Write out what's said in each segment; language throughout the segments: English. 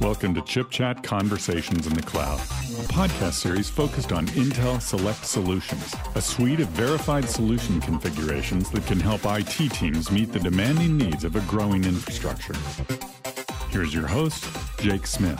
Welcome to Chip Chat Conversations in the Cloud, a podcast series focused on Intel Select Solutions, a suite of verified solution configurations that can help IT teams meet the demanding needs of a growing infrastructure. Here's your host, Jake Smith.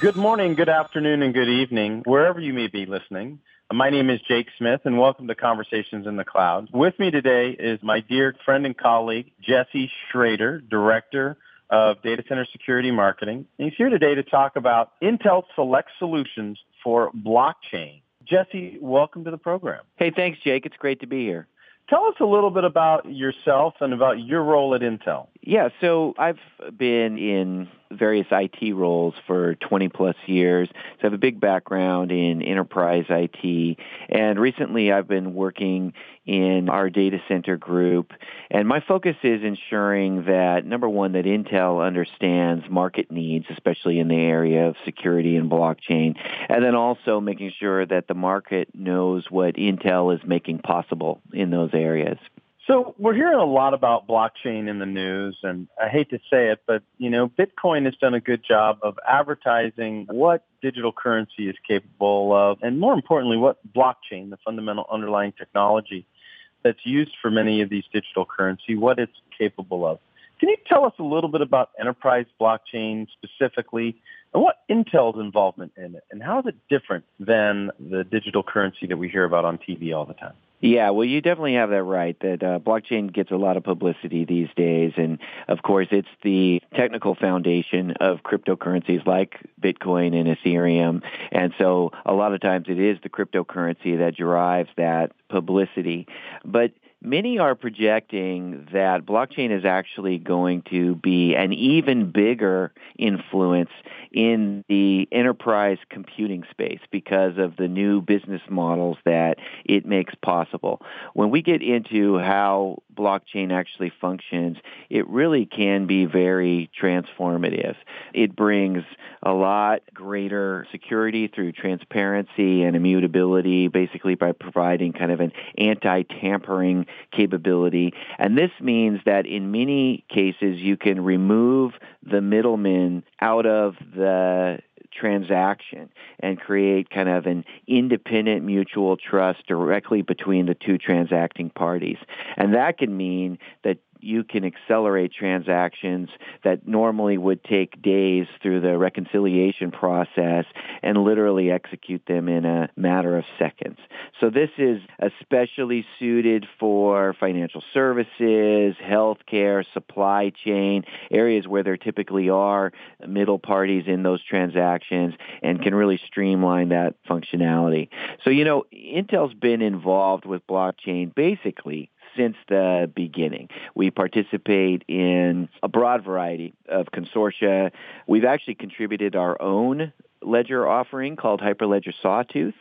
Good morning, good afternoon, and good evening, wherever you may be listening. My name is Jake Smith, and welcome to Conversations in the Cloud. With me today is my dear friend and colleague, Jesse Schrater, Director of Data Center Security Marketing. And he's here today to talk about Intel Select Solutions for blockchain. Jesse, welcome to the program. Hey, thanks, Jake. It's great to be here. Tell us a little bit about yourself and about your role at Intel. Yeah, so I've been in various IT roles for 20 plus years. So I have a big background in enterprise IT. And recently I've been working in our data center group. And my focus is ensuring that, number one, that Intel understands market needs, especially in the area of security and blockchain. And then also making sure that the market knows what Intel is making possible in those areas. So we're hearing a lot about blockchain in the news, and I hate to say it, but you know, Bitcoin has done a good job of advertising what digital currency is capable of, and more importantly, what blockchain, the fundamental underlying technology that's used for many of these digital currency, what it's capable of. Can you tell us a little bit about enterprise blockchain specifically, and what Intel's involvement in it, and how is it different than the digital currency that we hear about on TV all the time? Yeah, well, you definitely have that right. That uh, blockchain gets a lot of publicity these days, and of course, it's the technical foundation of cryptocurrencies like Bitcoin and Ethereum. And so, a lot of times, it is the cryptocurrency that drives that publicity. But Many are projecting that blockchain is actually going to be an even bigger influence in the enterprise computing space because of the new business models that it makes possible. When we get into how blockchain actually functions, it really can be very transformative. It brings a lot greater security through transparency and immutability, basically by providing kind of an anti-tampering capability. And this means that in many cases you can remove the middleman out of the transaction and create kind of an independent mutual trust directly between the two transacting parties. And that can mean that you can accelerate transactions that normally would take days through the reconciliation process and literally execute them in a matter of seconds. So this is especially suited for financial services, healthcare, supply chain, areas where there typically are middle parties in those transactions and can really streamline that functionality. So, you know, Intel's been involved with blockchain basically since the beginning. We participate in a broad variety of consortia. We've actually contributed our own ledger offering called Hyperledger Sawtooth.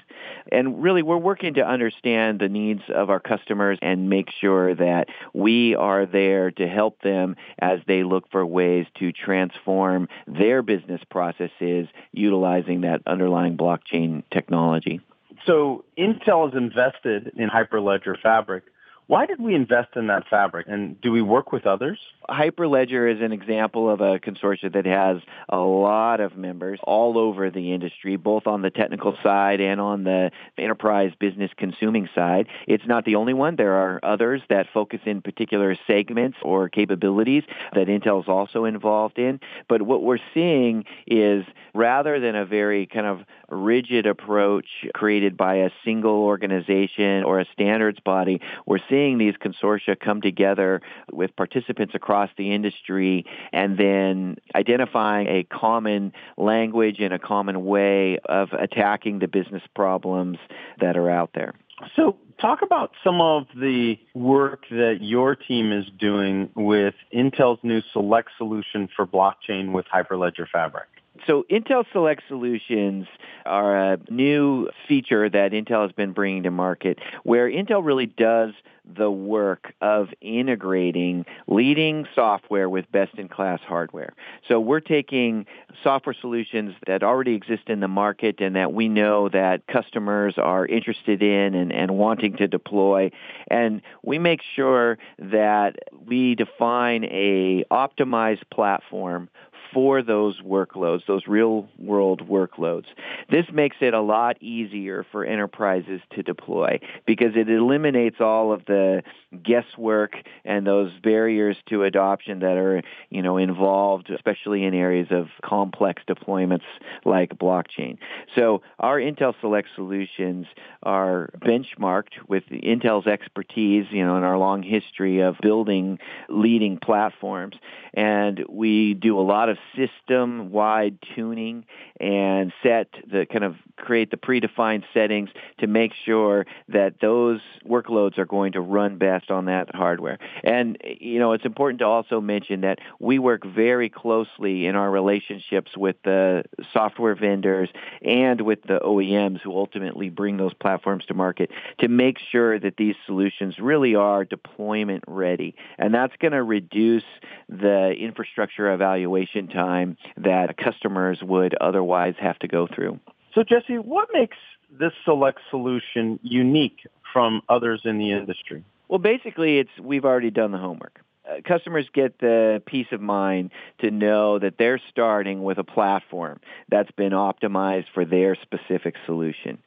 And really, we're working to understand the needs of our customers and make sure that we are there to help them as they look for ways to transform their business processes utilizing that underlying blockchain technology. So Intel has invested in Hyperledger Fabric why did we invest in that fabric, and do we work with others? Hyperledger is an example of a consortium that has a lot of members all over the industry, both on the technical side and on the enterprise business consuming side. It's not the only one. There are others that focus in particular segments or capabilities that Intel is also involved in. But what we're seeing is rather than a very kind of rigid approach created by a single organization or a standards body, we're seeing seeing these consortia come together with participants across the industry and then identifying a common language and a common way of attacking the business problems that are out there. So talk about some of the work that your team is doing with Intel's new Select solution for blockchain with Hyperledger Fabric. So Intel Select Solutions are a new feature that Intel has been bringing to market where Intel really does the work of integrating leading software with best-in-class hardware. So we're taking software solutions that already exist in the market and that we know that customers are interested in and, and wanting to deploy, and we make sure that we define a optimized platform for those workloads, those real world workloads. This makes it a lot easier for enterprises to deploy because it eliminates all of the guesswork and those barriers to adoption that are, you know, involved, especially in areas of complex deployments like blockchain. So our Intel Select solutions are benchmarked with Intel's expertise, you know, in our long history of building leading platforms. And we do a lot of system-wide tuning and set the kind of create the predefined settings to make sure that those workloads are going to run best on that hardware. And, you know, it's important to also mention that we work very closely in our relationships with the software vendors and with the OEMs who ultimately bring those platforms to market to make sure that these solutions really are deployment ready. And that's going to reduce the infrastructure evaluation time that customers would otherwise have to go through. So, Jesse, what makes this select solution unique from others in the industry? Well, basically, it's we've already done the homework. Uh, customers get the peace of mind to know that they're starting with a platform that's been optimized for their specific solution.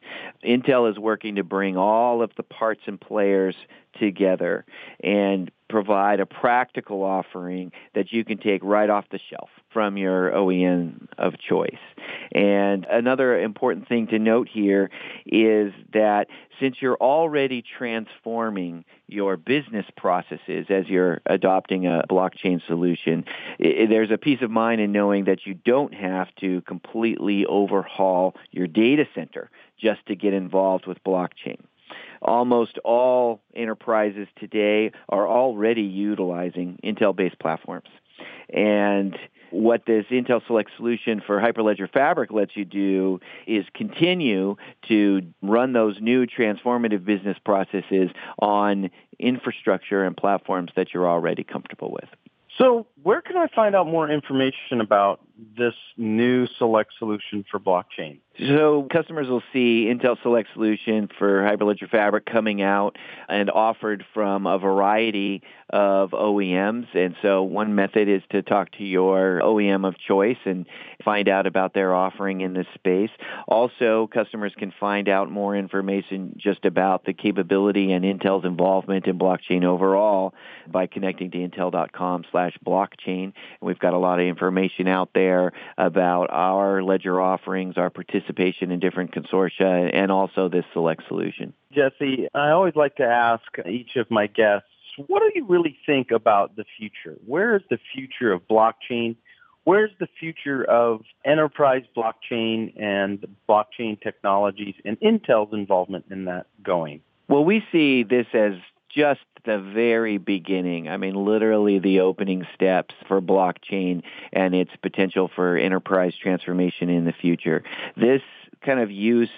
Intel is working to bring all of the parts and players together and provide a practical offering that you can take right off the shelf from your OEM of choice. And another important thing to note here is that since you're already transforming your business processes as you're adopting a blockchain solution, it, there's a peace of mind in knowing that you don't have to completely overhaul your data center just to get involved with blockchain almost all enterprises today are already utilizing Intel-based platforms. And what this Intel Select solution for Hyperledger Fabric lets you do is continue to run those new transformative business processes on infrastructure and platforms that you're already comfortable with. So, where can I find out more information about this new Select solution for blockchain? So customers will see Intel Select solution for Hyperledger Fabric coming out and offered from a variety of OEMs. And so one method is to talk to your OEM of choice and find out about their offering in this space. Also, customers can find out more information just about the capability and Intel's involvement in blockchain overall by connecting to intel.com slash blockchain. We've got a lot of information out there about our ledger offerings, our participation in different consortia, and also this select solution. Jesse, I always like to ask each of my guests, what do you really think about the future? Where is the future of blockchain? Where's the future of enterprise blockchain and blockchain technologies and Intel's involvement in that going? Well, we see this as just the very beginning. I mean, literally the opening steps for blockchain and its potential for enterprise transformation in the future. This kind of use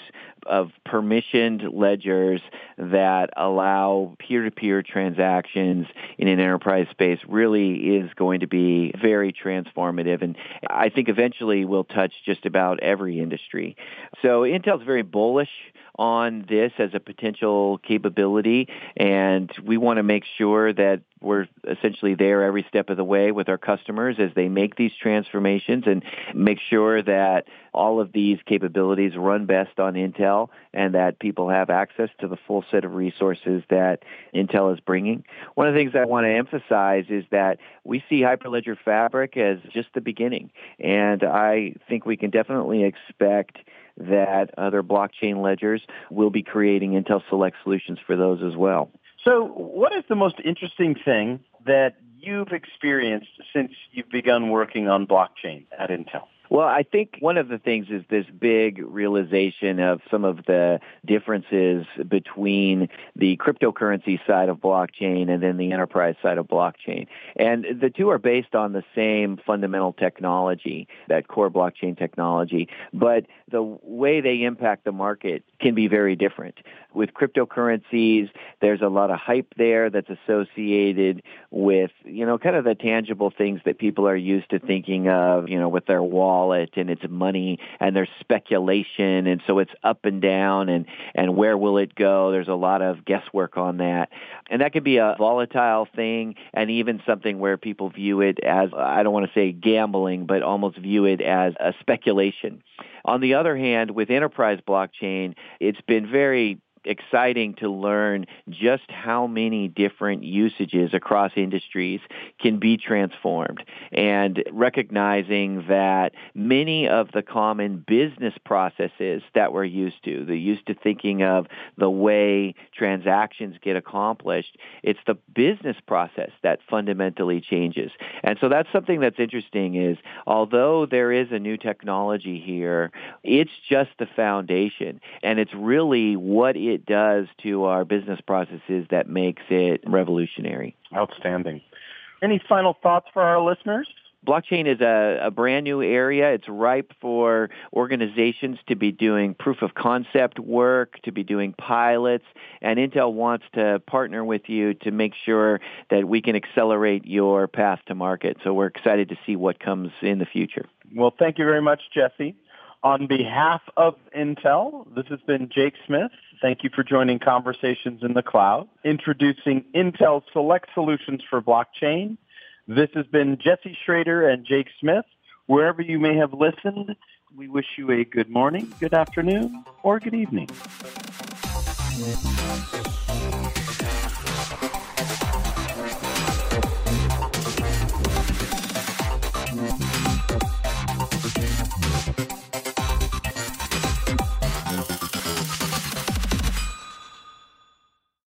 of permissioned ledgers that allow peer-to-peer transactions in an enterprise space really is going to be very transformative and I think eventually will touch just about every industry. So Intel's very bullish on this as a potential capability, and we want to make sure that we're essentially there every step of the way with our customers as they make these transformations and make sure that all of these capabilities run best on Intel and that people have access to the full set of resources that Intel is bringing. One of the things I want to emphasize is that we see Hyperledger Fabric as just the beginning, and I think we can definitely expect that other blockchain ledgers will be creating Intel Select solutions for those as well. So, what is the most interesting thing that you've experienced since you've begun working on blockchain at Intel? Well, I think one of the things is this big realization of some of the differences between the cryptocurrency side of blockchain and then the enterprise side of blockchain. And the two are based on the same fundamental technology, that core blockchain technology, but the way they impact the market can be very different. With cryptocurrencies, there's a lot of hype there that's associated with, you know, kind of the tangible things that people are used to thinking of, you know, with their wallet wallet and it's money and there's speculation and so it's up and down and, and where will it go? There's a lot of guesswork on that. And that can be a volatile thing and even something where people view it as, I don't want to say gambling, but almost view it as a speculation. On the other hand, with enterprise blockchain, it's been very exciting to learn just how many different usages across industries can be transformed and recognizing that many of the common business processes that we're used to, the used to thinking of the way transactions get accomplished, it's the business process that fundamentally changes. And so that's something that's interesting is although there is a new technology here, it's just the foundation and it's really what it it does to our business processes that makes it revolutionary. Outstanding. Any final thoughts for our listeners? Blockchain is a, a, brand new area. It's ripe for organizations to be doing proof of concept work, to be doing pilots, and Intel wants to partner with you to make sure that we can accelerate your path to market. So we're excited to see what comes in the future. Well, thank you very much, Jesse. On behalf of Intel, this has been Jake Smith. Thank you for joining Conversations in the Cloud, introducing Intel Select Solutions for Blockchain. This has been Jesse Schrater and Jake Smith. Wherever you may have listened, we wish you a good morning, good afternoon, or good evening.